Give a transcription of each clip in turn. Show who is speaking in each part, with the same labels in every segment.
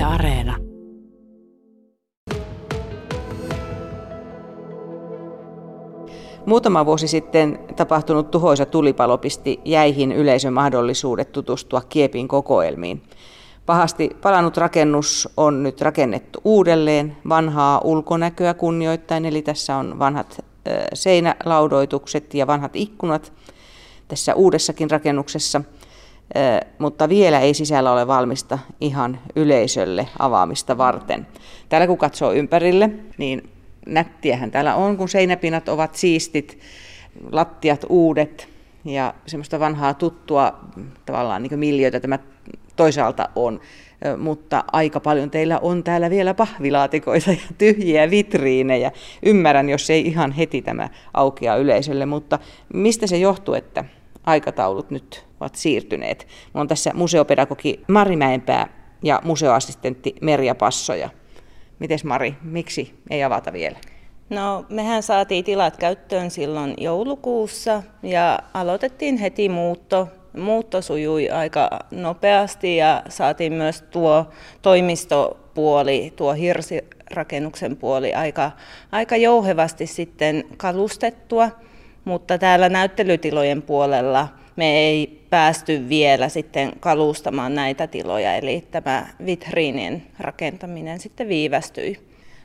Speaker 1: Yle Areena.
Speaker 2: Muutama vuosi sitten tapahtunut tuhoisa tulipalo pisti jäihin yleisön mahdollisuudet tutustua Kiepin kokoelmiin. Pahasti palannut rakennus on nyt rakennettu uudelleen vanhaa ulkonäköä kunnioittain, eli tässä on vanhat seinälaudoitukset ja vanhat ikkunat tässä uudessakin rakennuksessa, mutta vielä ei sisällä ole valmista ihan yleisölle avaamista varten. Täällä kun katsoo ympärille, niin nättiähän täällä on, kun seinäpinat ovat siistit, lattiat uudet ja semmoista vanhaa tuttua tavallaan niin miljöitä tämä toisaalta on. Mutta aika paljon teillä on täällä vielä pahvilaatikoita ja tyhjiä vitriinejä. Ymmärrän, jos ei ihan heti tämä aukea yleisölle, mutta mistä se johtuu, että aikataulut nyt ovat siirtyneet? Minulla on tässä museopedagogi Mari Mäenpää ja museoassistentti Merja Passoja. Mites Mari, miksi ei avata vielä?
Speaker 3: No, mehän saatiin tilat käyttöön silloin joulukuussa ja aloitettiin heti muutto. Muutto sujui aika nopeasti ja saatiin myös tuo toimistopuoli, tuo hirsirakennuksen puoli aika, aika jouhevasti sitten kalustettua. Mutta täällä näyttelytilojen puolella me ei päästy vielä sitten kalustamaan näitä tiloja, eli tämä vitriinien rakentaminen sitten viivästyi.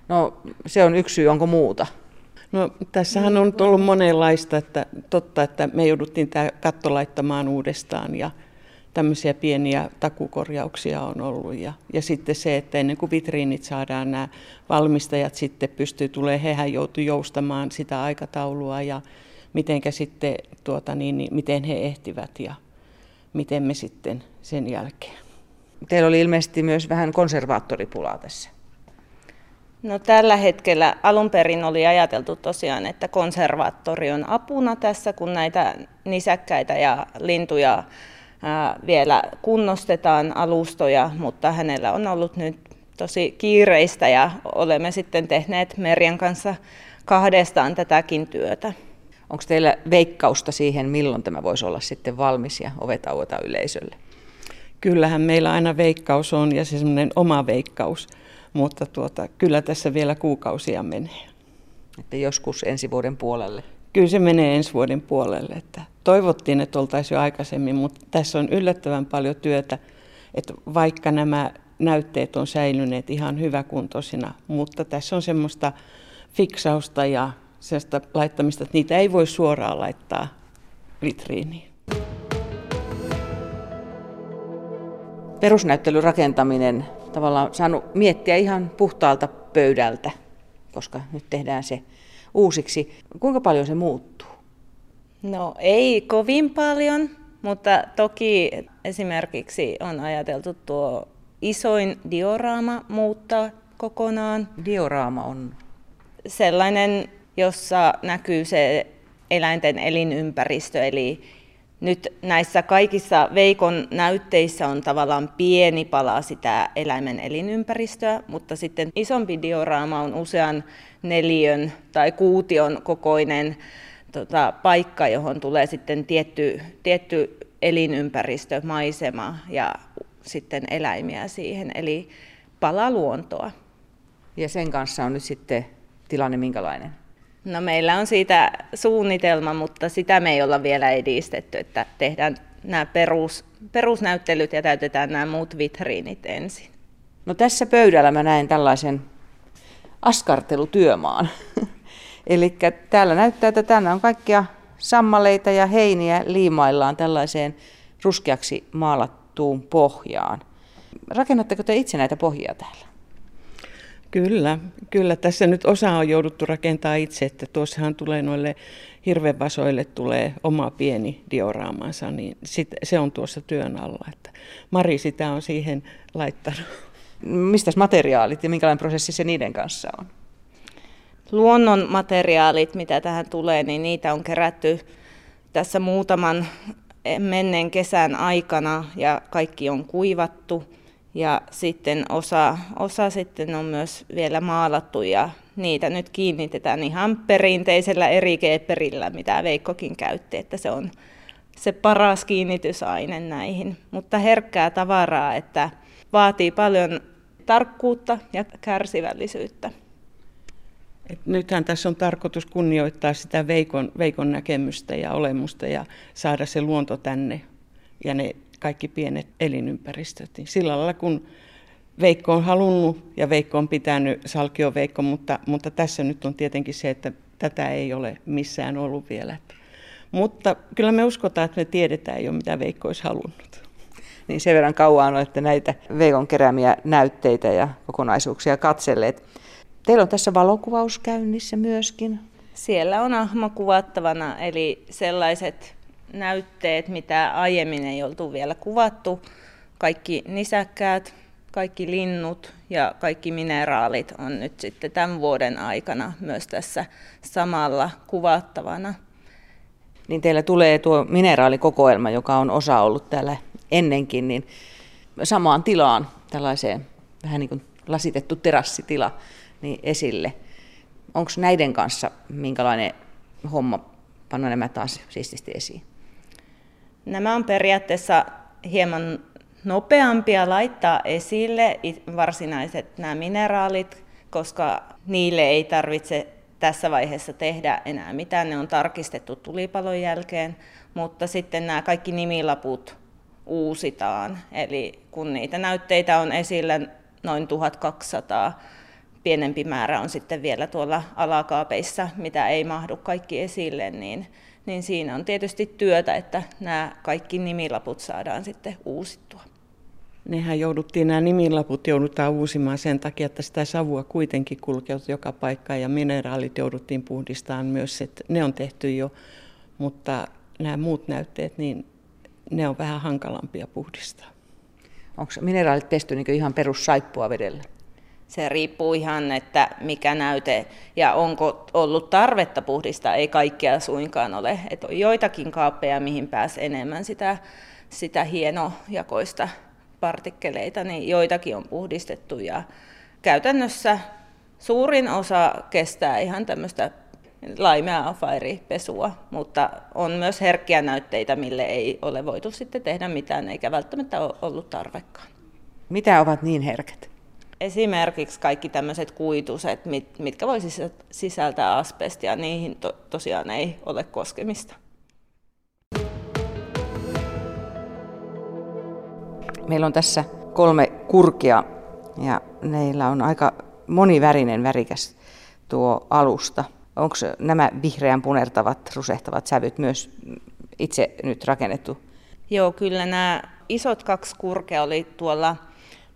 Speaker 2: No se on yksi syy, onko muuta?
Speaker 4: No tässähän on ollut monenlaista, että totta, että me jouduttiin tämä katto laittamaan uudestaan ja tämmöisiä pieniä takukorjauksia on ollut. Ja, ja sitten se, että ennen kuin vitriinit saadaan nämä valmistajat sitten pystyy tulee, hehän joutuu joustamaan sitä aikataulua ja mitenkä sitten, tuota, niin, niin, miten he ehtivät ja miten me sitten sen jälkeen.
Speaker 2: Teillä oli ilmeisesti myös vähän konservaattoripulaa tässä.
Speaker 3: No tällä hetkellä alun perin oli ajateltu tosiaan, että konservaattori on apuna tässä, kun näitä nisäkkäitä ja lintuja ää, vielä kunnostetaan alustoja, mutta hänellä on ollut nyt tosi kiireistä ja olemme sitten tehneet Merjan kanssa kahdestaan tätäkin työtä.
Speaker 2: Onko teillä veikkausta siihen, milloin tämä voisi olla sitten valmis ja ovet aueta yleisölle?
Speaker 4: Kyllähän meillä aina veikkaus on ja se semmoinen oma veikkaus, mutta tuota, kyllä tässä vielä kuukausia menee.
Speaker 2: Että joskus ensi vuoden puolelle?
Speaker 4: Kyllä se menee ensi vuoden puolelle. Että toivottiin, että oltaisiin jo aikaisemmin, mutta tässä on yllättävän paljon työtä, että vaikka nämä näytteet on säilyneet ihan hyväkuntoisina, mutta tässä on semmoista fiksausta ja sellaista laittamista, että niitä ei voi suoraan laittaa vitriiniin.
Speaker 2: Perusnäyttelyn rakentaminen tavallaan saanut miettiä ihan puhtaalta pöydältä, koska nyt tehdään se uusiksi. Kuinka paljon se muuttuu?
Speaker 3: No ei kovin paljon, mutta toki esimerkiksi on ajateltu tuo isoin dioraama muuttaa kokonaan.
Speaker 2: Dioraama on?
Speaker 3: Sellainen jossa näkyy se eläinten elinympäristö. Eli nyt näissä kaikissa Veikon näytteissä on tavallaan pieni pala sitä eläimen elinympäristöä, mutta sitten isompi dioraama on usean neliön tai kuution kokoinen tota, paikka, johon tulee sitten tietty, tietty elinympäristö, maisema ja sitten eläimiä siihen, eli pala luontoa.
Speaker 2: Ja sen kanssa on nyt sitten tilanne minkälainen?
Speaker 3: No meillä on siitä suunnitelma, mutta sitä me ei olla vielä edistetty, että tehdään nämä perus, perusnäyttelyt ja täytetään nämä muut vitriinit ensin.
Speaker 2: No tässä pöydällä mä näen tällaisen askartelutyömaan. Eli täällä näyttää, että tänään on kaikkia sammaleita ja heiniä liimaillaan tällaiseen ruskeaksi maalattuun pohjaan. Rakennatteko te itse näitä pohjia täällä?
Speaker 4: Kyllä, kyllä. Tässä nyt osa on jouduttu rakentaa itse, että tuossahan tulee noille hirvevasoille tulee oma pieni dioraamansa, niin sit, se on tuossa työn alla. Että Mari sitä on siihen laittanut.
Speaker 2: Mistä materiaalit ja minkälainen prosessi se niiden kanssa on?
Speaker 3: Luonnon materiaalit, mitä tähän tulee, niin niitä on kerätty tässä muutaman menneen kesän aikana ja kaikki on kuivattu ja sitten osa, osa sitten on myös vielä maalattu ja niitä nyt kiinnitetään ihan perinteisellä eri keepperillä, mitä Veikkokin käytti, että se on se paras kiinnitysaine näihin. Mutta herkkää tavaraa, että vaatii paljon tarkkuutta ja kärsivällisyyttä.
Speaker 4: Et nythän tässä on tarkoitus kunnioittaa sitä veikon, veikon näkemystä ja olemusta ja saada se luonto tänne ja ne kaikki pienet elinympäristöt. Niin sillä lailla kun Veikko on halunnut ja Veikko on pitänyt Salkio Veikko, mutta, mutta tässä nyt on tietenkin se, että tätä ei ole missään ollut vielä. Mutta kyllä me uskotaan, että me tiedetään jo, mitä Veikko olisi halunnut.
Speaker 2: Niin sen verran kauan olette näitä Veikon keräämiä näytteitä ja kokonaisuuksia katselleet. Teillä on tässä valokuvaus käynnissä myöskin.
Speaker 3: Siellä on ahma kuvattavana, eli sellaiset näytteet, mitä aiemmin ei oltu vielä kuvattu. Kaikki nisäkkäät, kaikki linnut ja kaikki mineraalit on nyt sitten tämän vuoden aikana myös tässä samalla kuvattavana.
Speaker 2: Niin teillä tulee tuo mineraalikokoelma, joka on osa ollut täällä ennenkin, niin samaan tilaan, tällaiseen vähän niin kuin lasitettu terassitila, niin esille. Onko näiden kanssa minkälainen homma panna nämä taas siististi esiin?
Speaker 3: Nämä on periaatteessa hieman nopeampia laittaa esille varsinaiset nämä mineraalit, koska niille ei tarvitse tässä vaiheessa tehdä enää mitään. Ne on tarkistettu tulipalon jälkeen, mutta sitten nämä kaikki nimilaput uusitaan. Eli kun niitä näytteitä on esillä noin 1200, pienempi määrä on sitten vielä tuolla alakaapeissa, mitä ei mahdu kaikki esille, niin, niin siinä on tietysti työtä, että nämä kaikki nimilaput saadaan sitten uusittua.
Speaker 4: Nehän jouduttiin, nämä nimilaput joudutaan uusimaan sen takia, että sitä savua kuitenkin kulkeutui joka paikkaan ja mineraalit jouduttiin puhdistamaan myös, että ne on tehty jo, mutta nämä muut näytteet, niin ne on vähän hankalampia puhdistaa.
Speaker 2: Onko mineraalit pesty niin ihan perussaippua vedellä?
Speaker 3: Se riippuu ihan, että mikä näyte ja onko ollut tarvetta puhdistaa. Ei kaikkea suinkaan ole. Että on joitakin kaappeja, mihin pääsee enemmän sitä, sitä hienojakoista partikkeleita, niin joitakin on puhdistettu ja käytännössä suurin osa kestää ihan tämmöistä laimea afairipesua, mutta on myös herkkiä näytteitä, mille ei ole voitu sitten tehdä mitään eikä välttämättä ole ollut tarvekaan.
Speaker 2: Mitä ovat niin herkät?
Speaker 3: Esimerkiksi kaikki tämmöiset kuituset, mitkä voi sisältää asbestia, niihin to- tosiaan ei ole koskemista.
Speaker 2: Meillä on tässä kolme kurkia ja neillä on aika monivärinen värikäs tuo alusta. Onko nämä vihreän punertavat, rusehtavat sävyt myös itse nyt rakennettu?
Speaker 3: Joo, kyllä nämä isot kaksi kurkea oli tuolla,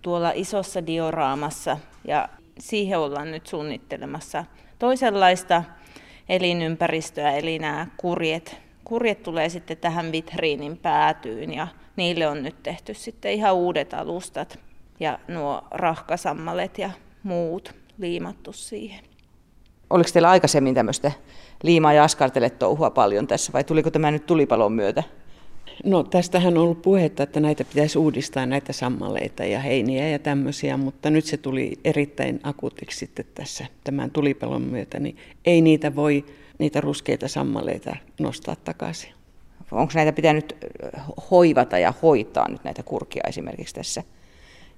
Speaker 3: tuolla isossa dioraamassa ja siihen ollaan nyt suunnittelemassa toisenlaista elinympäristöä, eli nämä kurjet. Kurjet tulee sitten tähän vitriinin päätyyn ja niille on nyt tehty sitten ihan uudet alustat ja nuo rahkasammalet ja muut liimattu siihen.
Speaker 2: Oliko teillä aikaisemmin tämmöistä liimaa ja touhua paljon tässä vai tuliko tämä nyt tulipalon myötä?
Speaker 4: No tästähän on ollut puhetta, että näitä pitäisi uudistaa, näitä sammaleita ja heiniä ja tämmöisiä, mutta nyt se tuli erittäin akuutiksi sitten tässä tämän tulipalon myötä, niin ei niitä voi, niitä ruskeita sammaleita nostaa takaisin.
Speaker 2: Onko näitä pitänyt hoivata ja hoitaa nyt näitä kurkia esimerkiksi tässä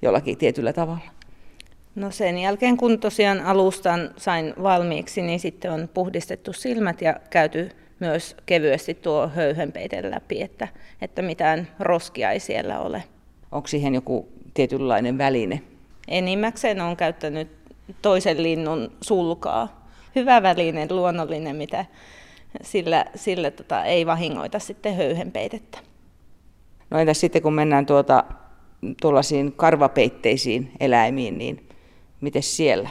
Speaker 2: jollakin tietyllä tavalla?
Speaker 3: No sen jälkeen, kun tosiaan alustan sain valmiiksi, niin sitten on puhdistettu silmät ja käyty myös kevyesti tuo höyhenpeiten läpi, että, että mitään roskia ei siellä ole.
Speaker 2: Onko siihen joku tietynlainen väline?
Speaker 3: Enimmäkseen on käyttänyt toisen linnun sulkaa. Hyvä väline, luonnollinen, mitä sillä, sillä tota, ei vahingoita sitten höyhenpeitettä.
Speaker 2: No entäs sitten kun mennään tuota, tuollaisiin karvapeitteisiin eläimiin, niin miten siellä?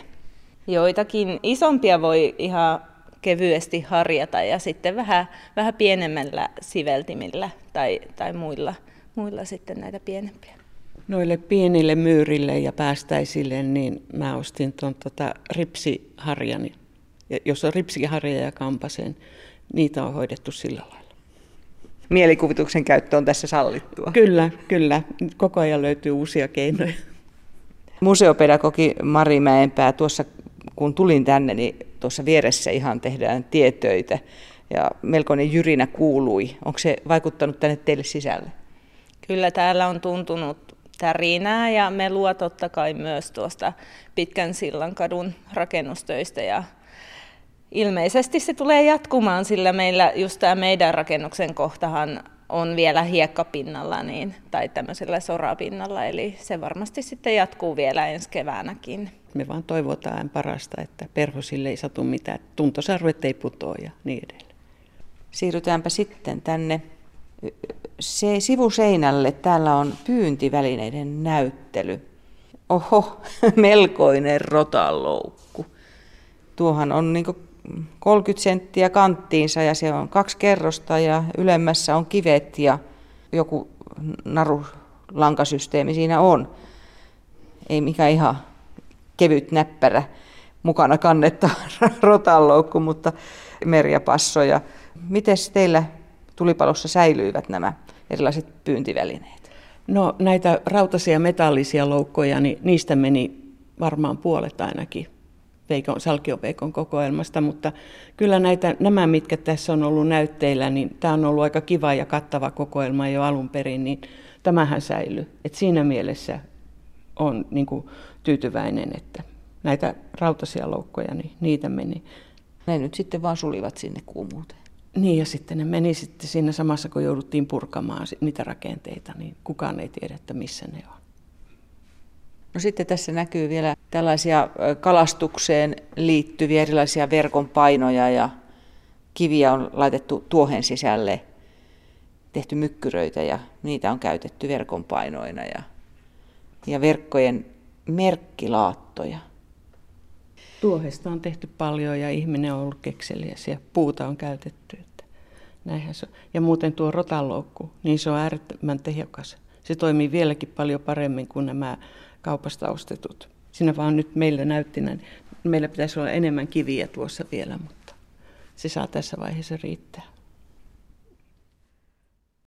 Speaker 3: Joitakin isompia voi ihan kevyesti harjata ja sitten vähän, vähän pienemmällä siveltimillä tai, tai muilla, muilla sitten näitä pienempiä.
Speaker 4: Noille pienille myyrille ja päästäisille, niin mä ostin tuon tota ripsiharjani. Ja jos on ripsiharja ja kampasen, niitä on hoidettu sillä lailla.
Speaker 2: Mielikuvituksen käyttö on tässä sallittua.
Speaker 4: Kyllä, kyllä. Koko ajan löytyy uusia keinoja.
Speaker 2: Museopedagogi Mari Mäenpää, tuossa kun tulin tänne, niin tuossa vieressä ihan tehdään tietöitä ja melkoinen jyrinä kuului. Onko se vaikuttanut tänne teille sisälle?
Speaker 3: Kyllä täällä on tuntunut tärinää ja melua totta kai myös tuosta pitkän sillan kadun rakennustöistä ja ilmeisesti se tulee jatkumaan, sillä meillä just tämä meidän rakennuksen kohtahan on vielä hiekkapinnalla niin, tai tämmöisellä sorapinnalla, eli se varmasti sitten jatkuu vielä ensi keväänäkin.
Speaker 4: Me vaan toivotaan parasta, että perhosille ei satu mitään, tuntosarvet ei putoa ja niin edelleen.
Speaker 2: Siirrytäänpä sitten tänne se sivuseinälle. Täällä on pyyntivälineiden näyttely. Oho, melkoinen rotaloukku. Tuohan on niin 30 senttiä kanttiinsa ja se on kaksi kerrosta ja ylemmässä on kivet ja joku narulankasysteemi siinä on. Ei mikä ihan kevyt näppärä mukana kannetta rotanloukku, mutta merjapassoja. Miten teillä tulipalossa säilyivät nämä erilaiset pyyntivälineet?
Speaker 4: No näitä rautaisia metallisia loukkoja, niin niistä meni varmaan puolet ainakin Veikon, Salkioveikon kokoelmasta, mutta kyllä näitä, nämä, mitkä tässä on ollut näytteillä, niin tämä on ollut aika kiva ja kattava kokoelma jo alun perin, niin tämähän säilyy. Et siinä mielessä on niin kuin, tyytyväinen, että näitä rautaisia loukkoja, niin niitä meni.
Speaker 2: Ne nyt sitten vaan sulivat sinne kuumuuteen.
Speaker 4: Niin ja sitten ne meni sitten siinä samassa, kun jouduttiin purkamaan niitä rakenteita, niin kukaan ei tiedä, että missä ne on.
Speaker 2: No sitten tässä näkyy vielä tällaisia kalastukseen liittyviä erilaisia verkon painoja ja kiviä on laitettu tuohen sisälle, tehty mykkyröitä ja niitä on käytetty verkon painoina ja, ja verkkojen merkkilaattoja.
Speaker 4: Tuohesta on tehty paljon ja ihminen on ollut kekseliäs ja puuta on käytetty. Että näinhän se on. Ja muuten tuo rotaloukku, niin se on äärettömän tehokas. Se toimii vieläkin paljon paremmin kuin nämä kaupasta ostetut. Siinä vaan nyt meillä näytti näin. Meillä pitäisi olla enemmän kiviä tuossa vielä, mutta se saa tässä vaiheessa riittää.